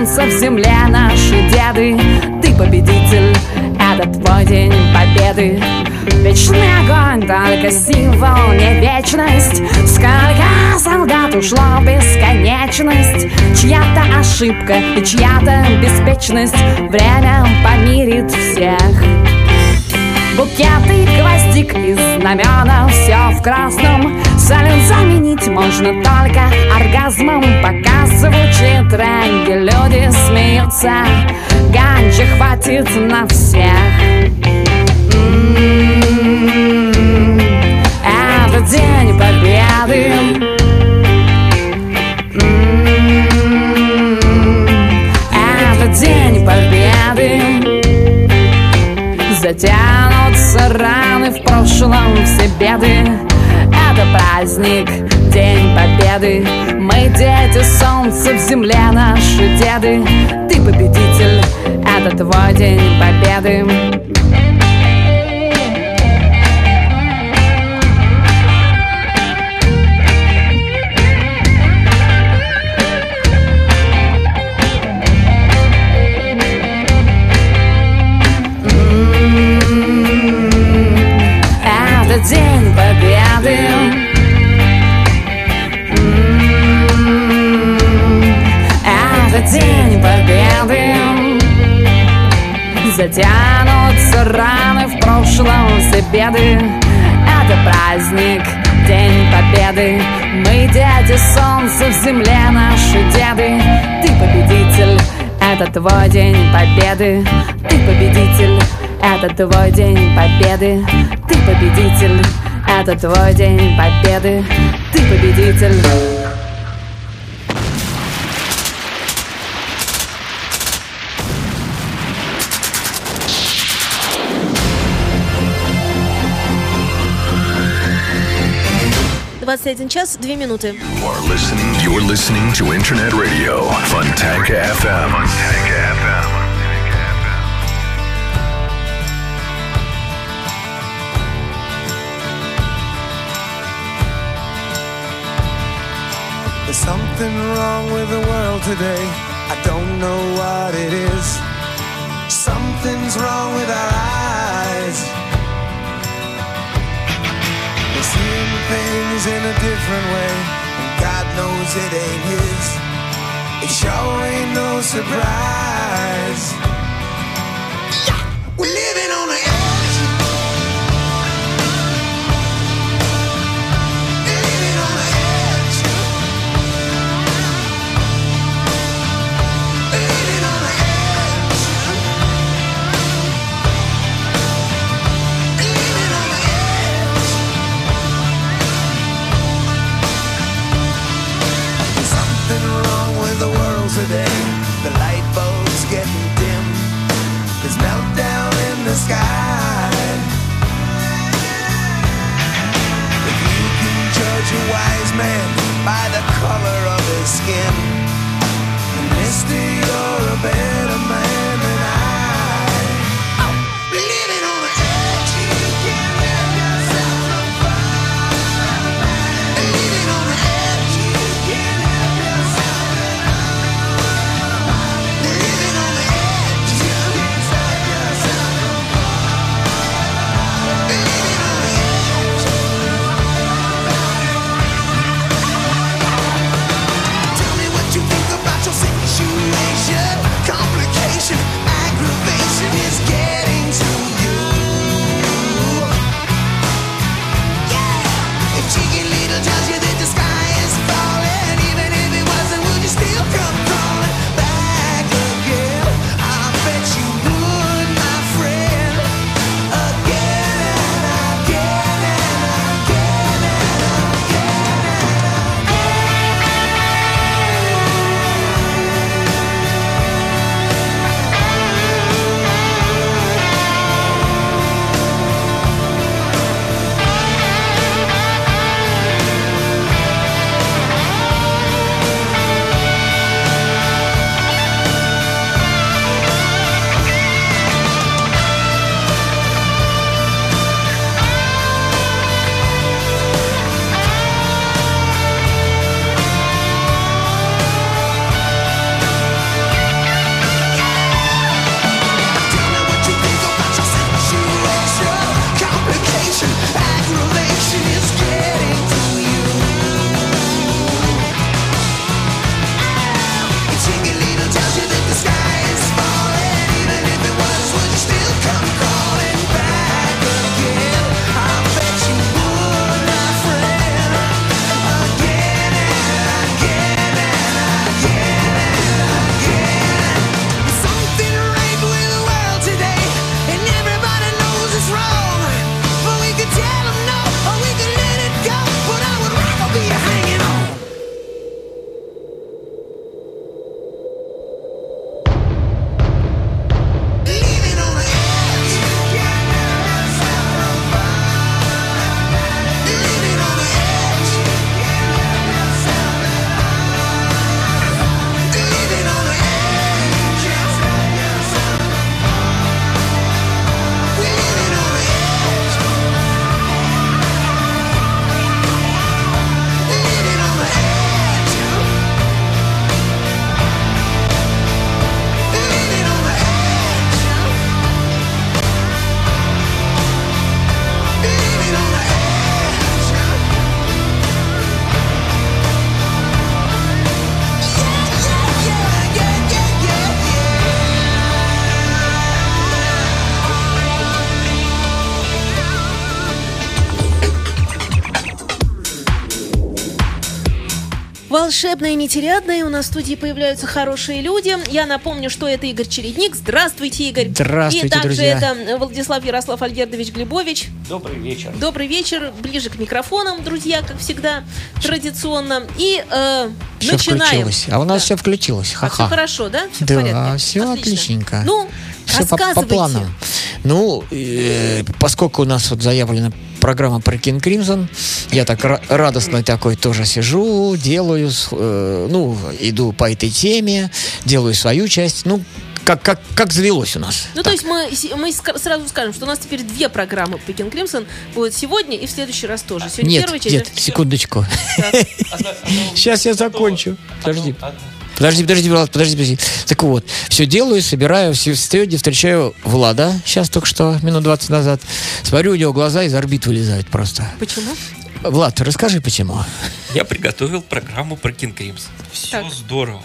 солнца в земле наши деды. Ты победитель, это твой день победы. Вечный огонь, только символ, не вечность. Сколько солдат ушло в бесконечность? Чья-то ошибка и чья-то беспечность Время помирит всех. Букеты, гвоздик и знамена Все в красном Салют заменить можно только оргазмом. Пока звучит регги Люди смеются. Ганджи хватит на всех. М-м-м. Это день победы. М-м-м. День победы. Затянутся раны в прошлом все беды Это праздник, день победы. Мы дети солнца в земле наши деды. Ты победитель, это твой день победы Затянутся раны в прошлом все беды Это праздник, день победы. Мы дети солнца в земле наши деды. Ты победитель, это твой день победы. Ты победитель, это твой день победы. Ты победитель, это твой день победы. Ты победитель Двадцать один час, две минуты. You're listening, you're listening to Internet Radio Fontanka FM. Fontanka FM. There's something wrong with the world today. I don't know what it is. Something's wrong with our eyes. Seeing things in a different way, and God knows it ain't His. It sure ain't no surprise. We're living on the world today. The light bulbs getting dim. There's meltdown in the sky. If you can judge a wise man by the color of his skin, then mister, you're a better Волшебные, нетерядные. У нас в студии появляются хорошие люди. Я напомню, что это Игорь Чередник. Здравствуйте, Игорь. Здравствуйте, И также друзья. это Владислав Ярослав Альгердович Глебович. Добрый вечер. Добрый вечер. Ближе к микрофонам, друзья, как всегда, традиционно. И э, Все начинаем. включилось. А у нас Да. все включилось. А Ха-ха. все хорошо, да? Все Да, в порядке? все Отлично. отличненько. Ну, Все по, по планам. Ну, э, поскольку у нас вот заявлена программа про King Crimson, я так ра- радостно такой тоже сижу, делаю, с- э, ну, иду по этой теме, делаю свою часть, ну, как, как, как завелось у нас. Ну, то есть мы, мы сразу скажем, что у нас теперь две программы по King Crimson будет сегодня и в следующий раз тоже. Сегодня Нет, первая часть. нет, секундочку. Так. Сейчас я закончу. Подожди. Подожди, подожди, Влад, подожди, подожди. Так вот, все делаю, собираю, все сегодня встречаю Влада, сейчас только что, минут 20 назад. Смотрю, у него глаза из орбит вылезают просто. Почему? Влад, расскажи, почему. Я приготовил программу про King Crimson. Все Так. здорово.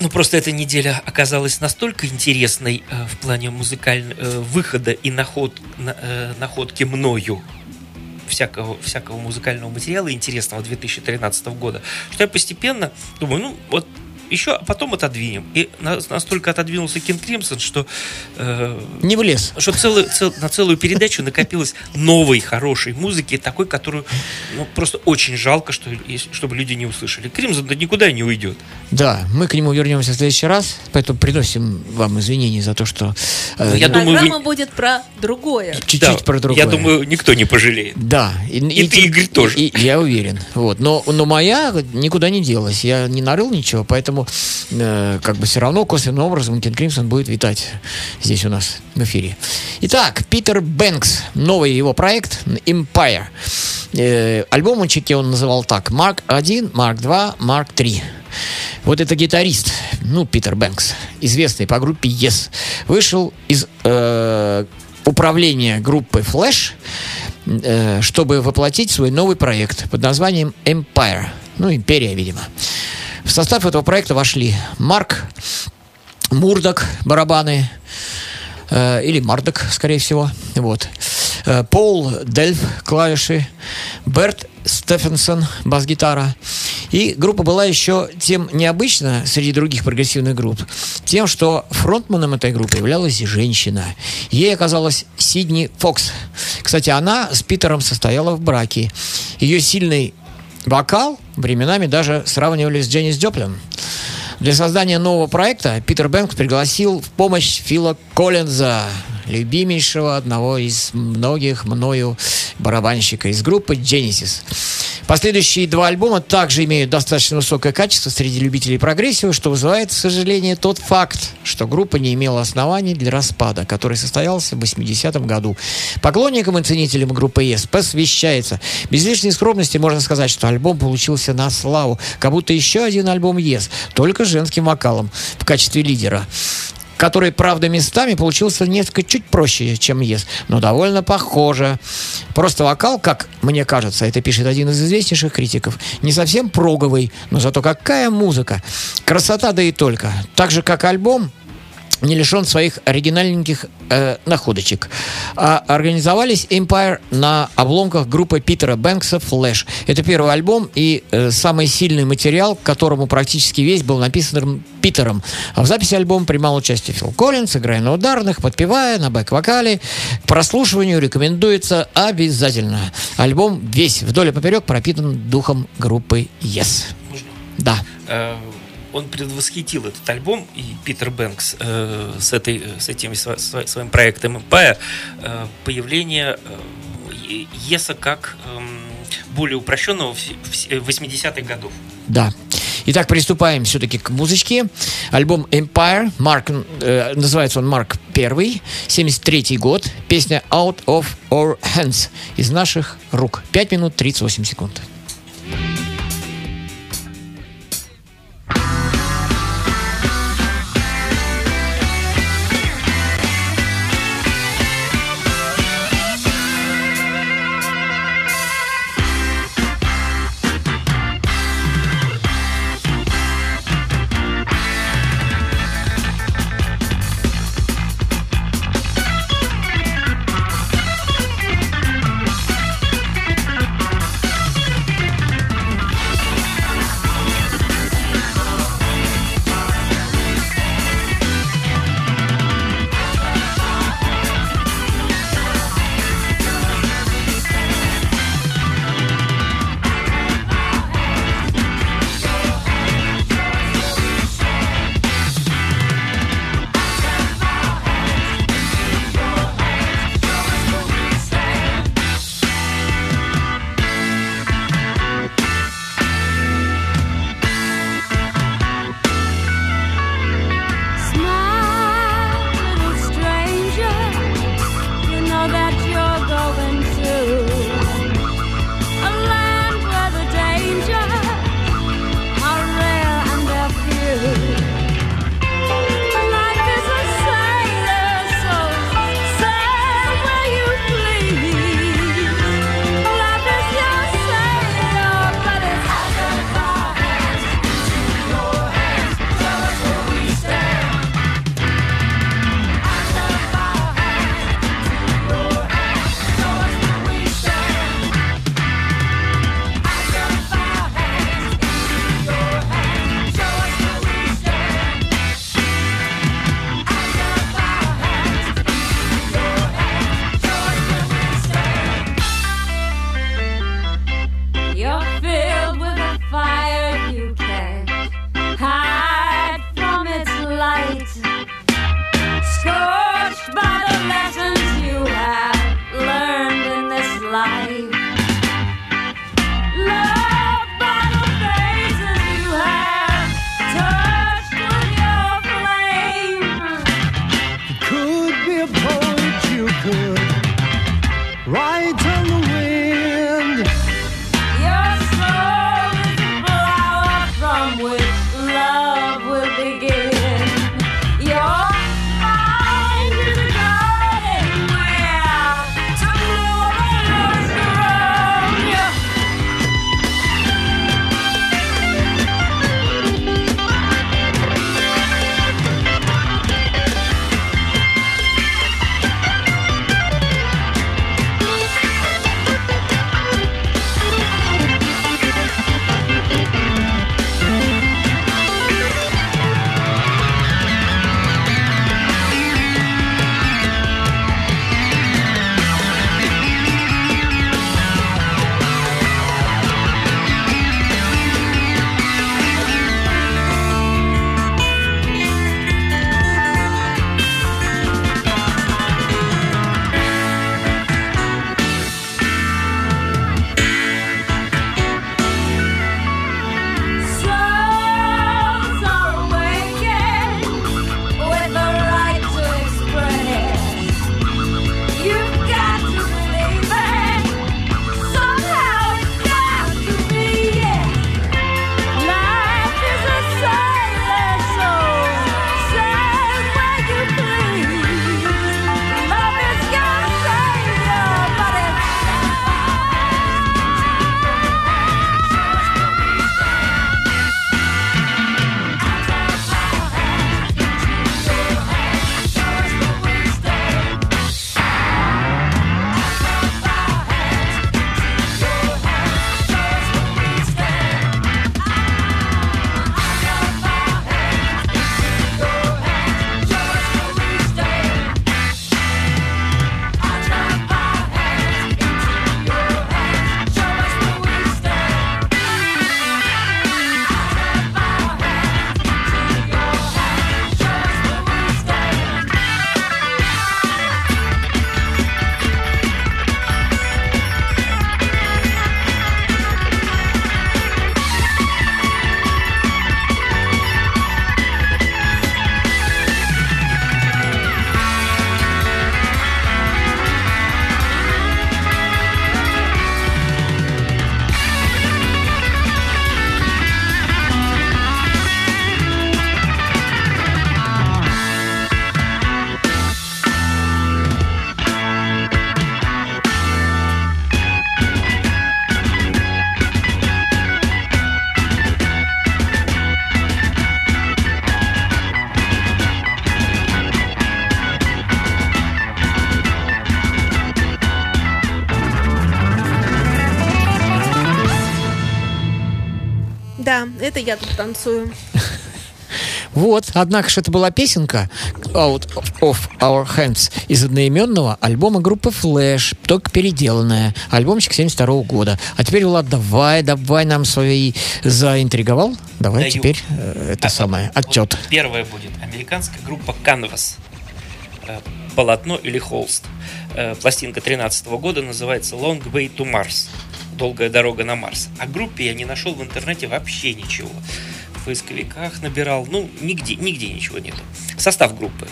Ну, просто эта неделя оказалась настолько интересной э, в плане музыкального выхода и наход, на- э, находки мною всякого, всякого музыкального материала интересного 2013 года, что я постепенно думаю, ну, вот еще, а потом отодвинем. И на- настолько отодвинулся King Crimson, что э, Не влез. что целую, цел- на целую передачу накопилось новой хорошей музыки, такой, которую ну, просто очень жалко, что, чтобы люди не услышали. Кримзон да никуда не уйдет. Да, мы к нему вернемся в следующий раз, поэтому приносим вам извинения за то, что э, я думаю, Программа вы- будет про другое. чуть-чуть Да, про другое. Я думаю, никто не пожалеет. Да. И, И ты, Игорь, тоже. и- я уверен. Вот. Но, но моя никуда не делась. Я не нарыл ничего, поэтому э, как бы все равно косвенным образом Кен Кримсон будет витать здесь у нас в эфире. Итак, Питер Бэнкс. Новый его проект Empire. Э, альбомчики он называл так. Марк 1, Марк 2, Марк 3. Вот это гитарист, ну, Питер Бэнкс, известный по группе Yes, вышел из э, управления группы Flash, э, чтобы воплотить свой новый проект под названием Empire. Ну, Империя, видимо. В состав этого проекта вошли Марк Мурдок, барабаны, э, или Мардок, скорее всего, вот. Э, Пол Дельф, клавиши, Берт Стефенсон, бас-гитара. И группа была еще тем необычна среди других прогрессивных групп, тем, что фронтманом этой группы являлась женщина. Ей оказалась Сидни Фокс. Кстати, она с Питером состояла в браке. Ее сильный вокал временами даже сравнивали с Дженнис Джоплин. Для создания нового проекта Питер Бэнкс пригласил в помощь Фила Коллинза, любимейшего одного из многих мною барабанщика из группы Genesis. Последующие два альбома также имеют достаточно высокое качество среди любителей прогрессива, что вызывает, к сожалению, тот факт, что группа не имела оснований для распада, который состоялся в 80-м году. Поклонникам и ценителям группы Yes посвящается. Без лишней скромности можно сказать, что альбом получился на славу, как будто еще один альбом Yes, только женским вокалом в качестве лидера который, правда, местами получился несколько чуть проще, чем Yes, но довольно похоже. Просто вокал, как мне кажется, это пишет один из известнейших критиков, не совсем проговый, но зато какая музыка. Красота, да и только. Так же, как альбом, не лишен своих оригинальненьких э, находочек. А организовались Empire на обломках группы Питера Бэнкса Flash. Это первый альбом и э, самый сильный материал, к которому практически весь был написан Питером. А в записи альбома принимал участие Фил Коллинз, играя на ударных, подпевая, на бэк-вокале. К прослушиванию рекомендуется обязательно. Альбом весь вдоль и поперек пропитан духом группы Yes. Да. Э, Он предвосхитил этот альбом, и Питер Бэнкс э, с, этой, с этим сво- своим проектом Empire э, появление э, Еса как эм, более упрощенного в, в 80-х годов. Да. Итак, приступаем все-таки к музычке. Альбом Empire, Марк, э, называется он Марк 1, 73 год. Песня Out of Our Hands, из наших рук. 5 минут 38 секунд. Это я тут танцую. Вот, однако же это была песенка Out of Our Hands из одноименного альбома группы Flash, только переделанная. Альбомчик 72 года. А теперь, Влад, давай, давай нам свои заинтриговал. Давай Даю. теперь э, это А, самое, вот отчет. Первая будет американская группа Canvas. Э, Полотно или холст. Э, Пластинка 13 года называется Long Way to Mars. Долгая дорога на Марс. О группе я не нашел в интернете вообще ничего. В поисковиках набирал. Ну, нигде, нигде ничего нету. Состав группы.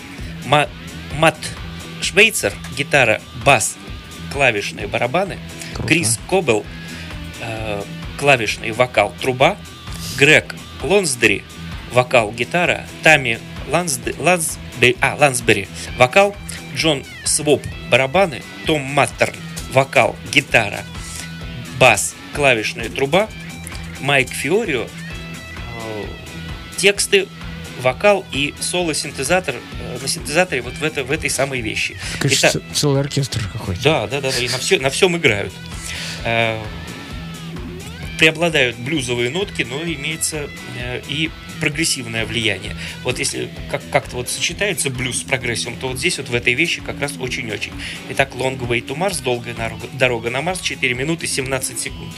Ма- Мат Швейцер, гитара, бас, клавишные барабаны. Круто. Крис Кобел, э, клавишный вокал, труба. Грег Лонсдери, вокал, гитара. Тами Лансде- Лансбери, а, Лансбери, вокал. Джон Своп, барабаны. Том Маттерн, вокал, гитара, бас, клавишная труба. Майк Фиорио, э, тексты, вокал и соло-синтезатор э, на синтезаторе вот в, это, в этой самой вещи. Конечно, Итак, целый оркестр какой-то. да, да, да, да, и на, все, на всем играют. Э, преобладают блюзовые нотки, но имеется э, и прогрессивное влияние. Вот если как- как-то вот сочетается блюз с прогрессием, то вот здесь вот в этой вещи как раз очень-очень. Итак, Long Way to Mars, долгая дорога на Марс, 4 минуты 17 секунд.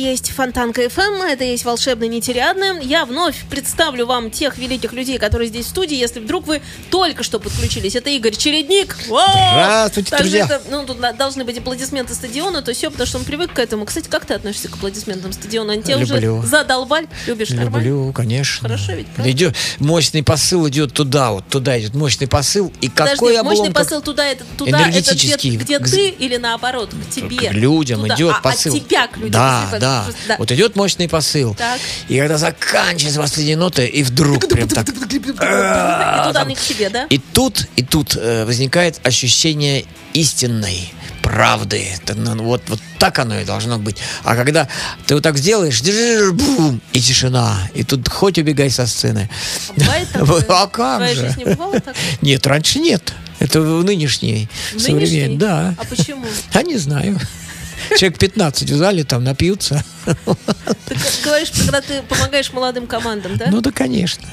Есть Фонтанка ФМ, это есть волшебный нетериадный. Я вновь представлю вам тех великих людей, которые здесь в студии, если вдруг вы только что подключились. Это Игорь Чередник. Здравствуйте, Также друзья. это, ну, тут должны быть аплодисменты стадиона, то все, потому что он привык к этому. Кстати, как ты относишься к аплодисментам стадиона? Они тебя Люблю. уже задолбали? Любишь нормально? Люблю, конечно. Хорошо ведь, правда? Идет, мощный посыл идет туда, вот туда идет мощный посыл. И Подожди, какой мощный облом, как- посыл туда, это туда, это где, где ты или наоборот, к тебе? К людям Туда. идет а, посыл. От тебя к людям. Да, Просто- да. Вот идет мощный посыл. Так. И когда заканчивается последняя нота, и вдруг прям так. И туда не к тебе, да? И тут, и тут э, возникает ощущение истинной правды. Ну, вот, вот так оно и должно быть. А когда ты вот так сделаешь, бум, и тишина. И тут хоть убегай со сцены. Бывает такое? А как же? Нет, раньше нет. Это в нынешней современной. Нынешний? Да. А почему? А не знаю. Человек 15 в зале там напьются. Ты говоришь, когда ты помогаешь молодым командам, да? Ну да, конечно.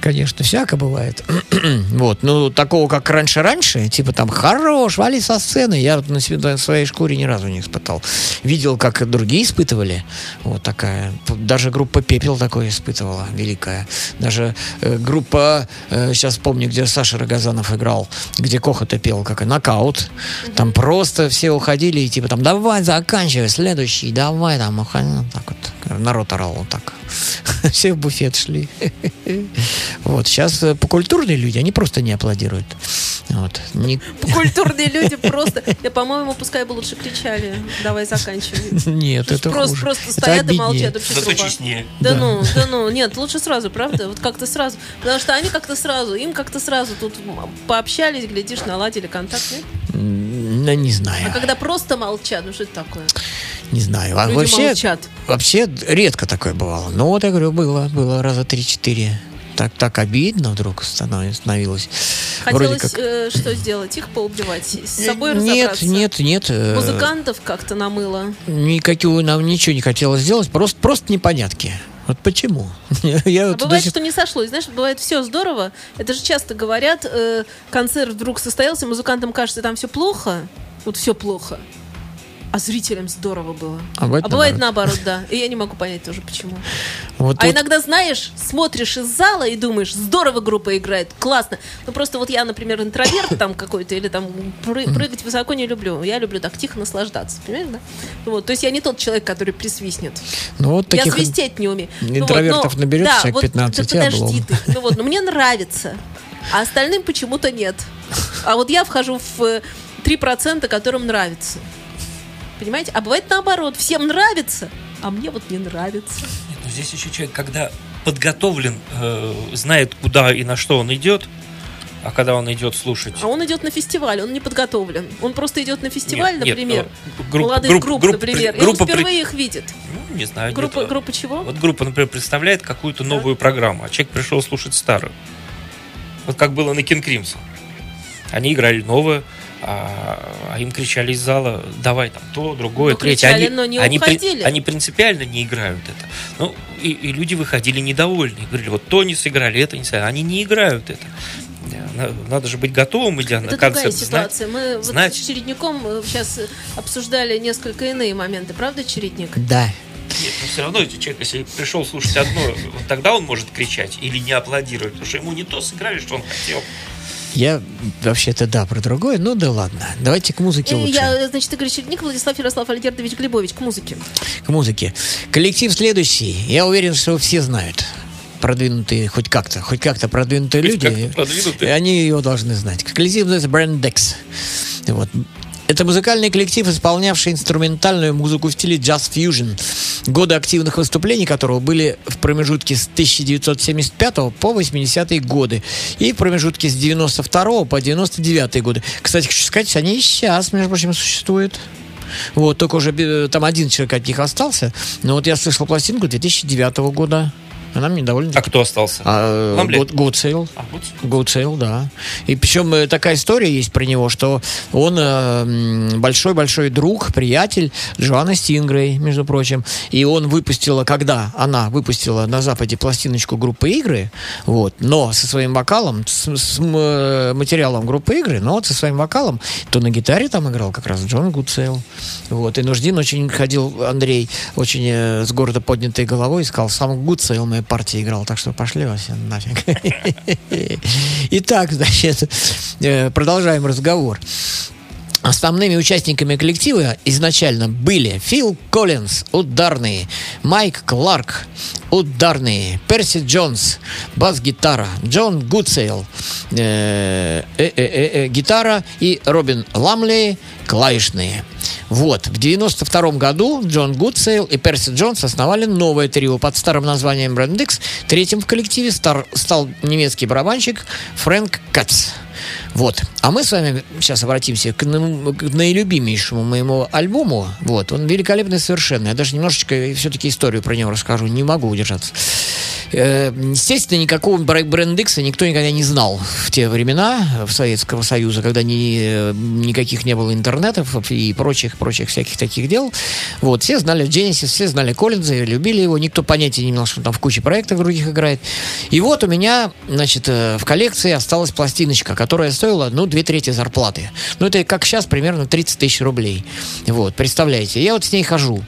Конечно, всяко бывает. вот, ну, такого, как раньше-раньше, типа там, хорош, вали со сцены, я вот на, себе, на своей шкуре ни разу не испытал. Видел, как другие испытывали. Вот такая. Даже группа «Пепел» такое испытывала, великая. Даже э, группа, э, сейчас помню, где Саша Рогозанов играл, где Кохота пел, как и «Нокаут». Там просто все уходили и типа там, давай, заканчивай, следующий, давай, там, уходи. Ну, так вот. Народ орал вот так. Все в буфет шли. Вот, сейчас э, покультурные люди, они просто не аплодируют. Вот. Не- Культурные люди просто... Я, по-моему, пускай бы лучше кричали. Давай заканчивай. Нет, это просто, хуже. просто Это стоят и молчат. Вообще Зато труба. честнее. Да, Да. ну, да ну, нет, лучше сразу, правда? Вот как-то сразу. Потому что они как-то сразу, им как-то сразу тут пообщались, глядишь, наладили контакт, нет? Ну, не знаю. А когда просто молчат, ну что это такое? Не знаю. А Люди вообще, молчат. вообще редко такое бывало. Ну, вот я говорю, было, было раза три-четыре. Так, так обидно вдруг станов- становилось. Вроде Хотелось как... э, что сделать? Их поубивать? С собой Нет, разобраться? нет, нет. э, Музыкантов как-то намыло. Никакого нам ничего не хотелось сделать, просто, просто непонятки. Вот почему? Я А вот бывает, сих- что не сошлось. Знаешь, бывает все здорово. Это же часто говорят, э, концерт вдруг состоялся, музыкантам кажется, там все плохо, вот все плохо. А зрителям здорово было. А бывает бывает наоборот, да. И я не могу понять тоже, почему. Вот А вот- иногда, знаешь, смотришь из зала и думаешь, здорово группа играет, классно. Ну просто вот я, например, интроверт там какой-то, или там пры- прыгать высоко не люблю. Я люблю так тихо наслаждаться, понимаешь, да? Вот, то есть я не тот человек, который присвистнет. ну, вот Я таких свистеть не умею. Ну вот, интровертов но- наберется да, человек вот, 15, да и подожди ты. Ну вот, но мне нравится. А остальным почему-то нет. А вот я вхожу в э, 3%, которым нравится. Понимаете? А бывает наоборот. Всем нравится, а мне вот не нравится. Нет, ну здесь еще человек, когда подготовлен, э, знает, куда и на что он идет, а когда он идет слушать... А он идет на фестиваль, он не подготовлен. Он просто идет на фестиваль, Нет, нет, например. ну, группа- молодых группа- групп, группа например. при- и он группа при- впервые их видит. Ну, не знаю. Группа, нет, группа чего? Вот группа, например, представляет какую-то новую программу, а человек пришел слушать старую. Вот как было на King Crimson. Они играли новое, а, а им кричали из зала, давай там то, другое, Ну, третье. кричали, Они, но не они, при- они принципиально не играют это. Ну, и, и люди выходили недовольны. Говорили, вот то не сыграли, это не сыграли. Они не играют это. На- Надо же быть готовым, идя на Это другая концерт. знать- ситуация. Мы вот знать. с Чередником сейчас обсуждали несколько иные моменты, правда, Чередник? Да. Нет, но все равно если человек, если пришел слушать одно, вот тогда он может кричать или не аплодировать, потому что ему не то сыграли, что он хотел. Я вообще-то да, про другое, ну да ладно. Давайте к музыке лучше. Я, значит, Игорь Чередник, Владислав Ярослав Альгердович Глебович, к музыке. К музыке. Коллектив следующий. Я уверен, что все знают. Продвинутые, хоть как-то, хоть как-то продвинутые Хоть люди. как-то продвинутые. и Они его должны знать. Коллектив называется Brandex. Вот. Это музыкальный коллектив, исполнявший инструментальную музыку в стиле джаз-фьюжн, годы активных выступлений которого были в промежутке с 1975 по 80-е годы и в промежутке с 92 по 99 годы. Кстати, хочу сказать, они и сейчас, между прочим, существуют. Вот, только уже э, там один человек от них остался. Но вот я слышал пластинку 2009 года. Она мне довольно... А кто остался? А, Sale. А, Sale, да. И причем э, такая история есть про него, что он э, большой-большой друг, приятель Джоанны Стингрей, между прочим. И он выпустила, когда она выпустила на Западе пластиночку группы Игры, вот, но со своим вокалом, с, с, э, материалом группы Игры, но вот со своим вокалом, то на гитаре там играл как раз Джон Гудсейл. Вот. И Нуждин очень ходил, Андрей, очень с гордо поднятой головой, и сказал, сам Гудсейл моей партии играл, так что пошли вас нафиг. Итак, значит, э, продолжаем разговор. Основными участниками коллектива изначально были Фил Коллинз, ударные, Майк Кларк, ударные, Перси Джонс, бас-гитара, Джон Гудсейл, э, э, э, гитара и Робин Ламлей, клавишные. Вот, в 92 году Джон Гудсейл и Перси Джонс основали новое трио под старым названием Brand X. Третьим в коллективе стар- стал немецкий барабанщик Фрэнк Кац. Вот. А мы с вами сейчас обратимся к, на- к наилюбимейшему моему альбому. Вот. Он великолепный совершенно. Я даже немножечко все-таки историю про него расскажу. Не могу удержаться. Э, Естественно, никакого бр- бренд Икса никто никогда не знал в те времена в Советского Союза, когда ни, э, никаких не было интернетов и прочих, прочих всяких таких дел. Вот, все знали Genesis, все знали Коллинза, любили его, никто понятия не имел, что он там в куче проектов других играет. И вот у меня, значит, э, в коллекции осталась пластиночка, которая стоила, ну, две трети зарплаты. Ну, это как сейчас примерно 30 тысяч рублей. Вот, представляете, я вот с ней хожу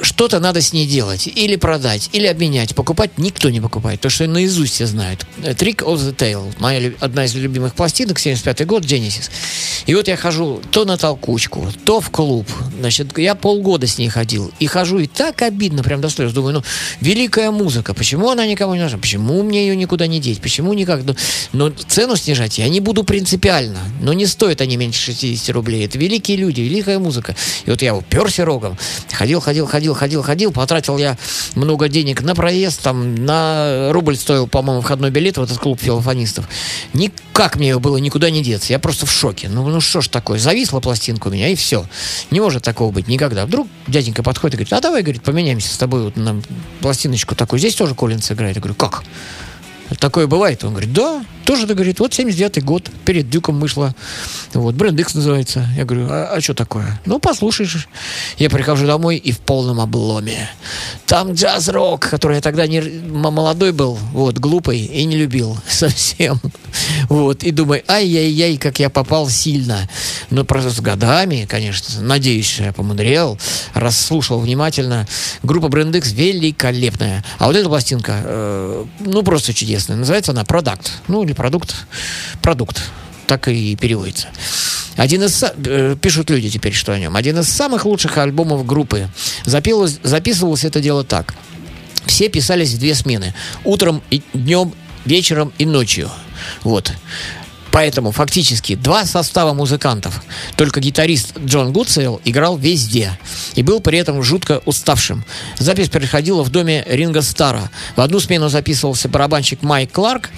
что-то надо с ней делать. Или продать, или обменять. Покупать никто не покупает, потому что наизусть все знают. Trick of the Tail. Моя одна из любимых пластинок, 75 год, Genesis. И вот я хожу то на толкучку, то в клуб. Значит, я полгода с ней ходил. И хожу, и так обидно, прям до слез. Думаю, ну, великая музыка. Почему она никому не нужна? Почему мне ее никуда не деть? Почему никак? Ну, но цену снижать я не буду принципиально. Но не стоят они меньше 60 рублей. Это великие люди, великая музыка. И вот я уперся рогом. Ходил, ходил, ходил, ходил, ходил. Потратил я много денег на проезд. Там на рубль стоил, по-моему, входной билет в этот клуб филофонистов. Никак мне было никуда не деться. Я просто в шоке. Ну, ну что ж такое? Зависла пластинка у меня, и все. Не может такого быть никогда. Вдруг дяденька подходит и говорит, а давай, говорит, поменяемся с тобой вот на пластиночку такую. Здесь тоже Коллинс играет. Я говорю, как? Такое бывает? Он говорит, да, тоже, да, говорит, вот 79-й год, перед Дюком вышла, вот, Бренд Икс называется. Я говорю, а, что такое? Ну, послушаешь. Я прихожу домой и в полном обломе. Там джаз-рок, который я тогда не, молодой был, вот, глупый и не любил совсем. Вот, и думаю, ай-яй-яй, как я попал сильно. Но просто с годами, конечно, надеюсь, я помудрел, расслушал внимательно. Группа Бренд Икс великолепная. А вот эта пластинка, э, ну, просто чудесная. Называется она «Продукт». Ну, или «Продукт». «Продукт». Так и переводится. Один из, э, пишут люди теперь, что о нем. Один из самых лучших альбомов группы. Запилось- записывалось это дело так. Все писались в две смены. Утром и днем, вечером и ночью. Вот. Поэтому фактически два состава музыкантов. Только гитарист Джон Гудсейл играл везде. И был при этом жутко уставшим. Запись происходила в доме Ринго Старра. В одну смену записывался барабанщик Майк Кларк,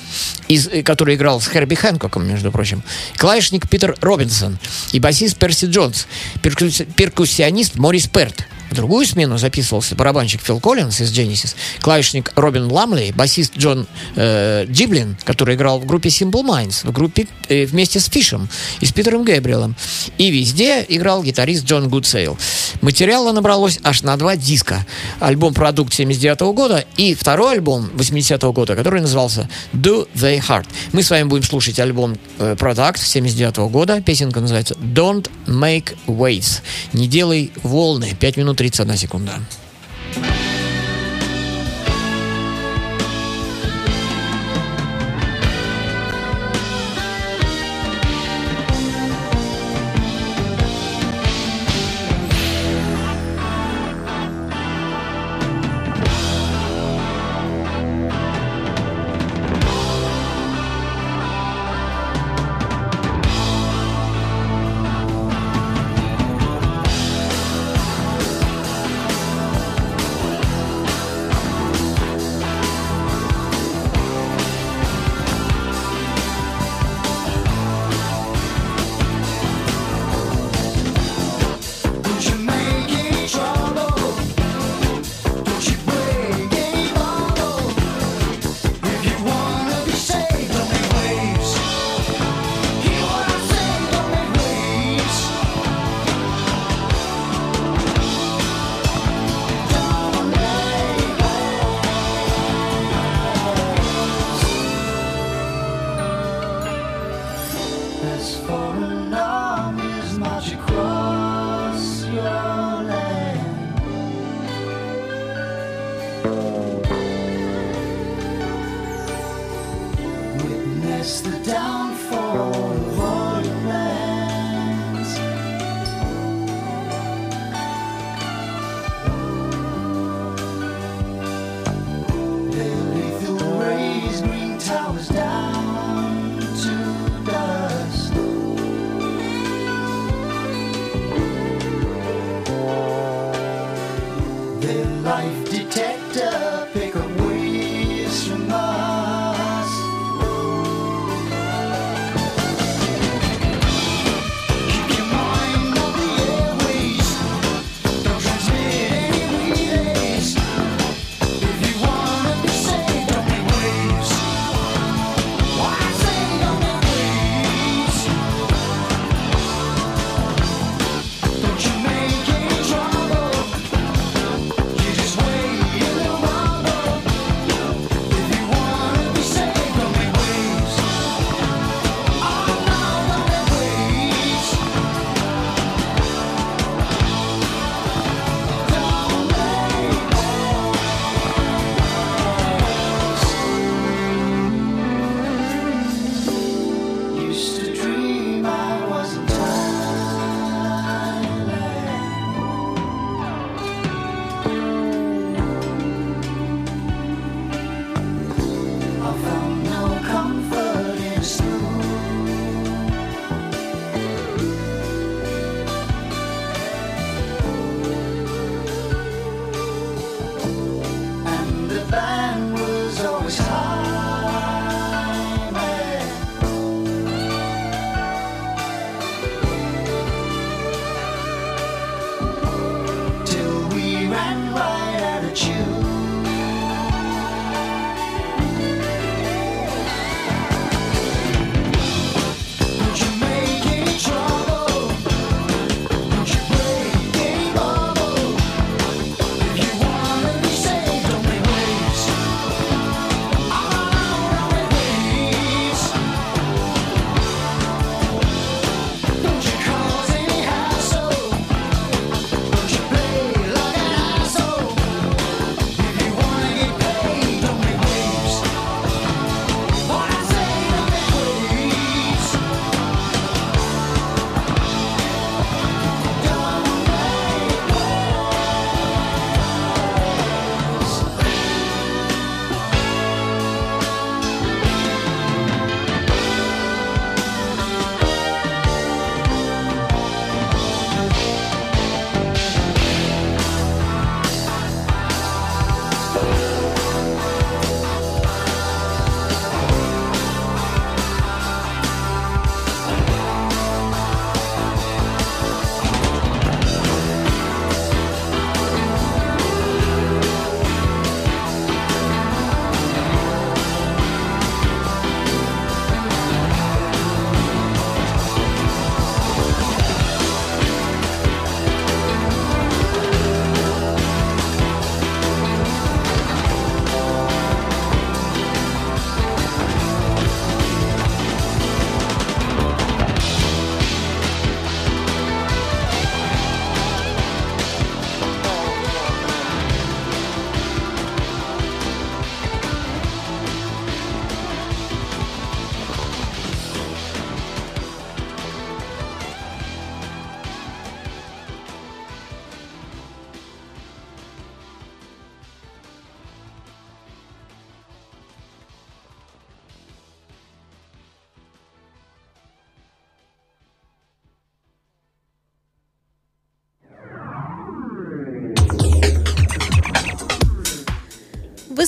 из, э, который играл с Херби Хэнкоком, между прочим. Клавишник Питер Робинсон. И басист Перси Джонс. Перкус- перкуссионист Морис Перт. В другую смену записывался барабанщик Фил Коллинз из Genesis, клавишник Робин Ламлей, басист Джон э, Джиблин, который играл в группе Simple Minds, в группе э, вместе с Фишем и с Питером Гэбриэлом. И везде играл гитарист Джон Гудсейл. Материала набралось аж на два диска. Альбом «Product» 79 года и второй альбом 80 года, который назывался «Do They Hurt». Мы с вами будем слушать альбом э, «Product» 79 года. Песенка называется «Don't Make Waves». Не делай волны. 5 минут 31 секунда.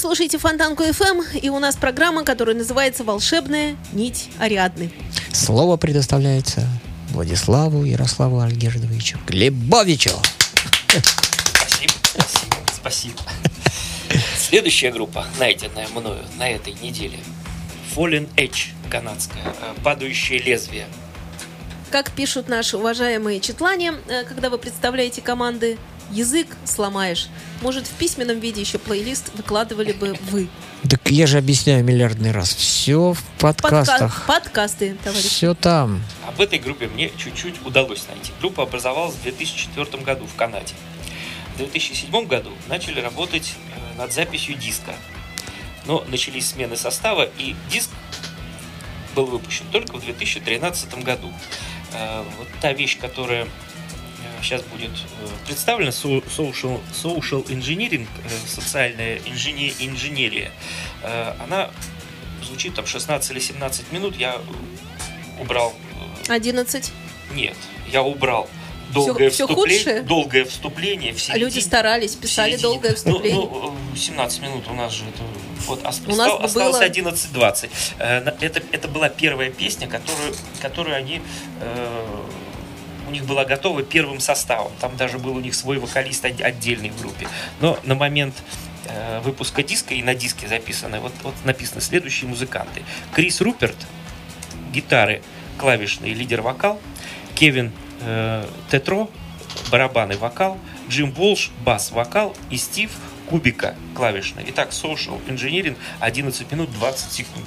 Слушаете Фонтанку FM, и у нас программа, которая называется «Волшебная нить Ариадны». Слово предоставляется Владиславу Ярославу Альгердовичу Глебовичу. Спасибо, спасибо, спасибо. Следующая группа, найденная мною на этой неделе. Fallen Edge, канадская, э, падающее лезвие. Как пишут наши уважаемые читлане, э, когда вы представляете команды, язык сломаешь. Может, в письменном виде еще плейлист выкладывали бы вы. Так я же объясняю миллиардный раз. Все в подкастах. Подка- подкасты, товарищи. Все там. Об этой группе мне чуть-чуть удалось найти. Группа образовалась в 2004 году в Канаде. В 2007 году начали работать э, над записью диска. Но начались смены состава, и диск был выпущен только в 2013 году. Э, Вот та вещь, которая сейчас будет э, представлена, со- social, social engineering, э, социальная инжене- инженерия, э, она звучит там 16 или 17 минут. Я убрал... э, 11. Нет, я убрал долгое, всё вступление, худшее? долгое вступление в середине. люди старались, писали середине. долгое вступление. Ну, ну, 17 минут у нас же это... Вот, У нас остал- осталось было- 11-20. Э, на- Это, это была первая песня, которую, которую они... э, у них была готова первым составом. Там даже был у них свой вокалист отдельный в группе. Но на момент э, выпуска диска и на диске записаны, вот, вот написаны следующие музыканты. Крис Руперт, гитары, клавишный, лидер-вокал. Кевин э, Тетро, барабаны, вокал. Джим Волш, бас-вокал. И Стив Кубика, клавишный. Итак, Social Engineering 11 минут 20 секунд.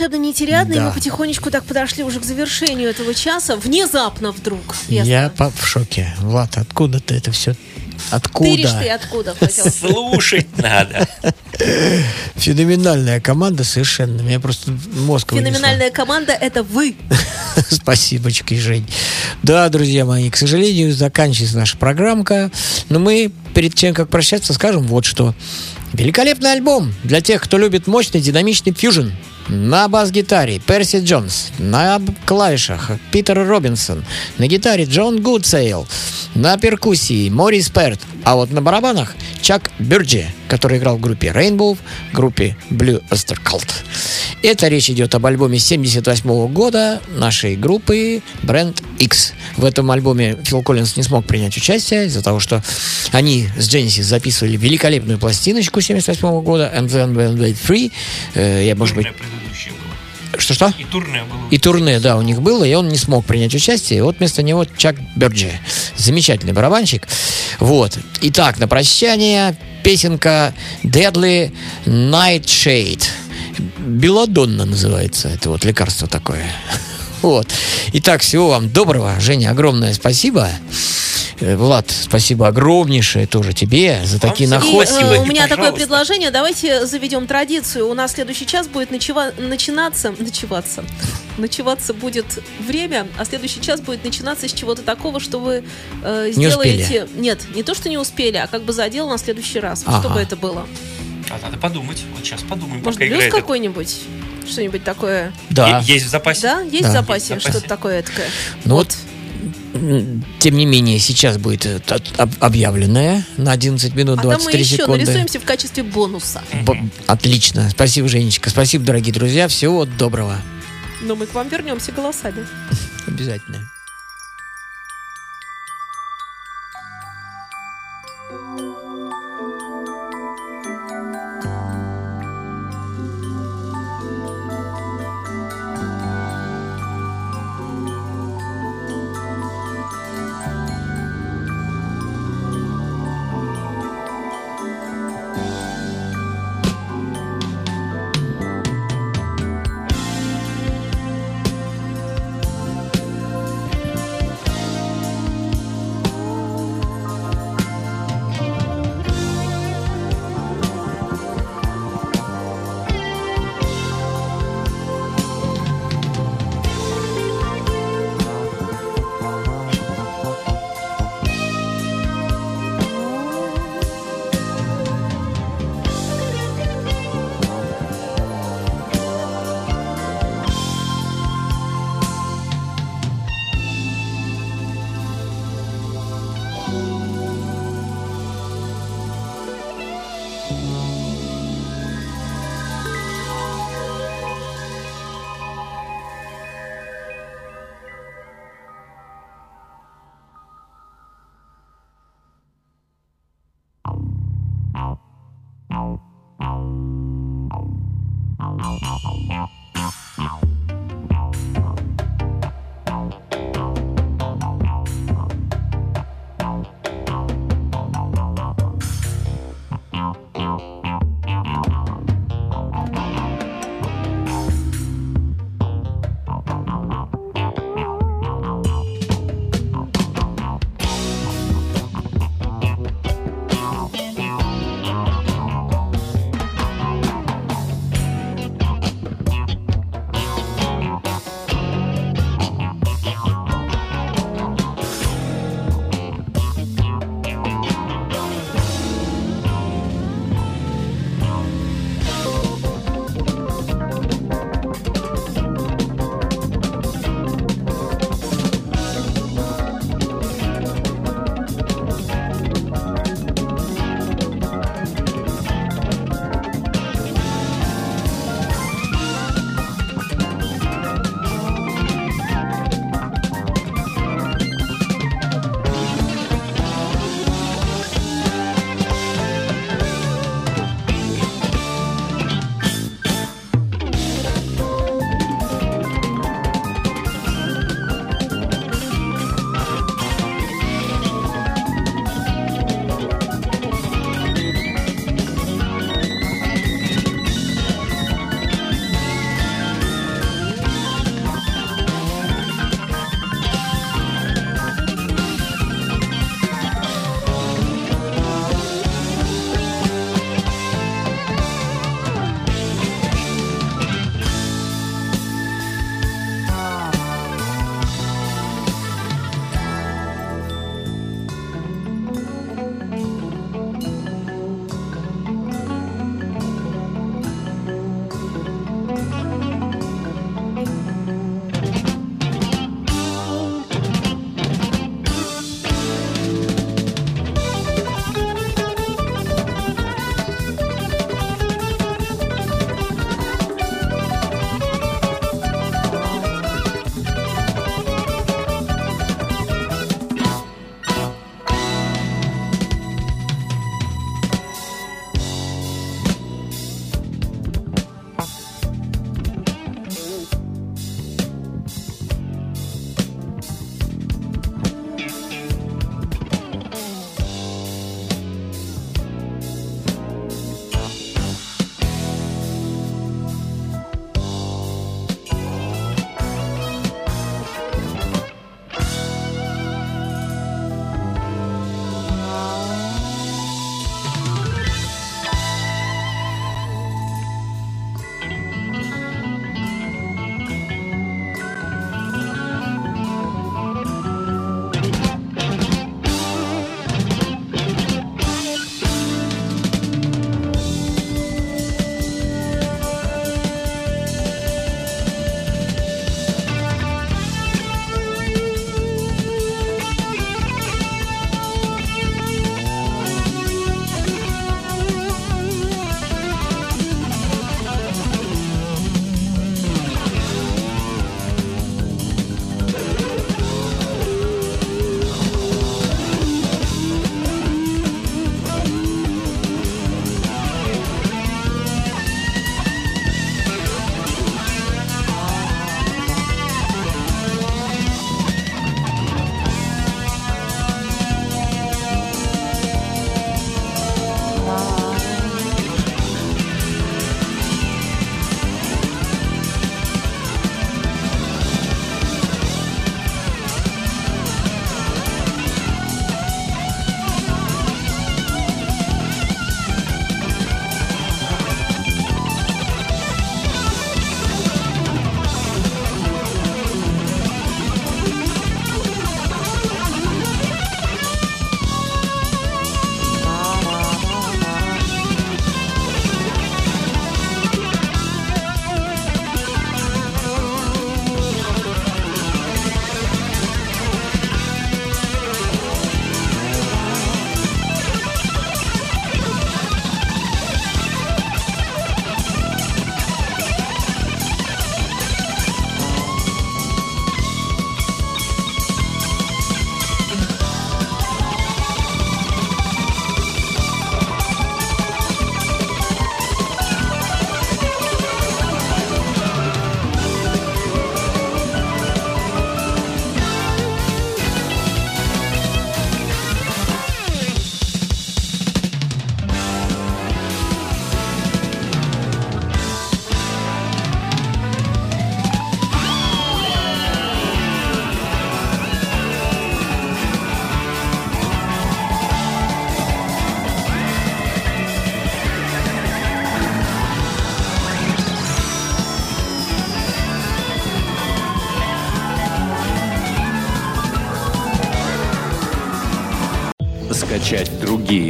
Волшебно нетериадно, и Да. мы потихонечку так подошли уже к завершению этого часа. Внезапно вдруг. ясно. Я по- в шоке. Влад, откуда ты это все? Откуда? Тыришь ты откуда? хотел. Слушать надо. Феноменальная команда совершенно. Меня просто мозг. Феноменальная команда — это вы. Спасибочки, Жень. Да, друзья мои, к сожалению, заканчивается наша программка. Но мы перед тем, как прощаться, скажем вот что. Великолепный альбом для тех, кто любит мощный динамичный фьюжн. На бас-гитаре Перси Джонс, на клавишах Питер Робинсон, на гитаре Джон Гудсейл, на перкуссии Морис Перт, а вот на барабанах Чак Бюрджи, который играл в группе Rainbow, в группе Blue Oyster Cult. Это речь идет об альбоме 78 года нашей группы Brand X. В этом альбоме Фил Коллинз не смог принять участие из-за того, что они с Genesis записывали великолепную пластиночку 78 года And Then When They Free. Э, Я, может быть... Что-что? И турне было. И турне, да, у них было, и он не смог принять участие. И вот вместо него Чак Бёрджи. Замечательный барабанщик. Вот. Итак, на прощание песенка Deadly Nightshade. Белладонна называется. Это вот лекарство такое. Вот. Итак, всего вам доброго. Женя, огромное спасибо. Э, Влад, спасибо огромнейшее тоже тебе за такие находки. э, у меня такое предложение. Давайте заведем традицию. У нас следующий час будет ночева- начинаться... Ночеваться. Ночеваться будет время, а следующий час будет начинаться с чего-то такого, что вы э, Не сделаете... Нет, не то, что не успели, а как бы задел на следующий раз. Вот Ага. Что бы это было? А надо подумать. Вот сейчас подумаем, Может, пока блюз какой-нибудь? Что-нибудь такое? Да. Е- Есть в запасе? Да? Есть Да. в запасе Есть что-то такое такое? Ну вот, м, тем не менее, сейчас будет э, объявленное на 11 минут А там мы 23 еще секунды. нарисуемся в качестве бонуса. Б- Отлично. Спасибо, Женечка. Спасибо, дорогие друзья. Всего доброго. Но мы к вам вернемся голосами. Обязательно.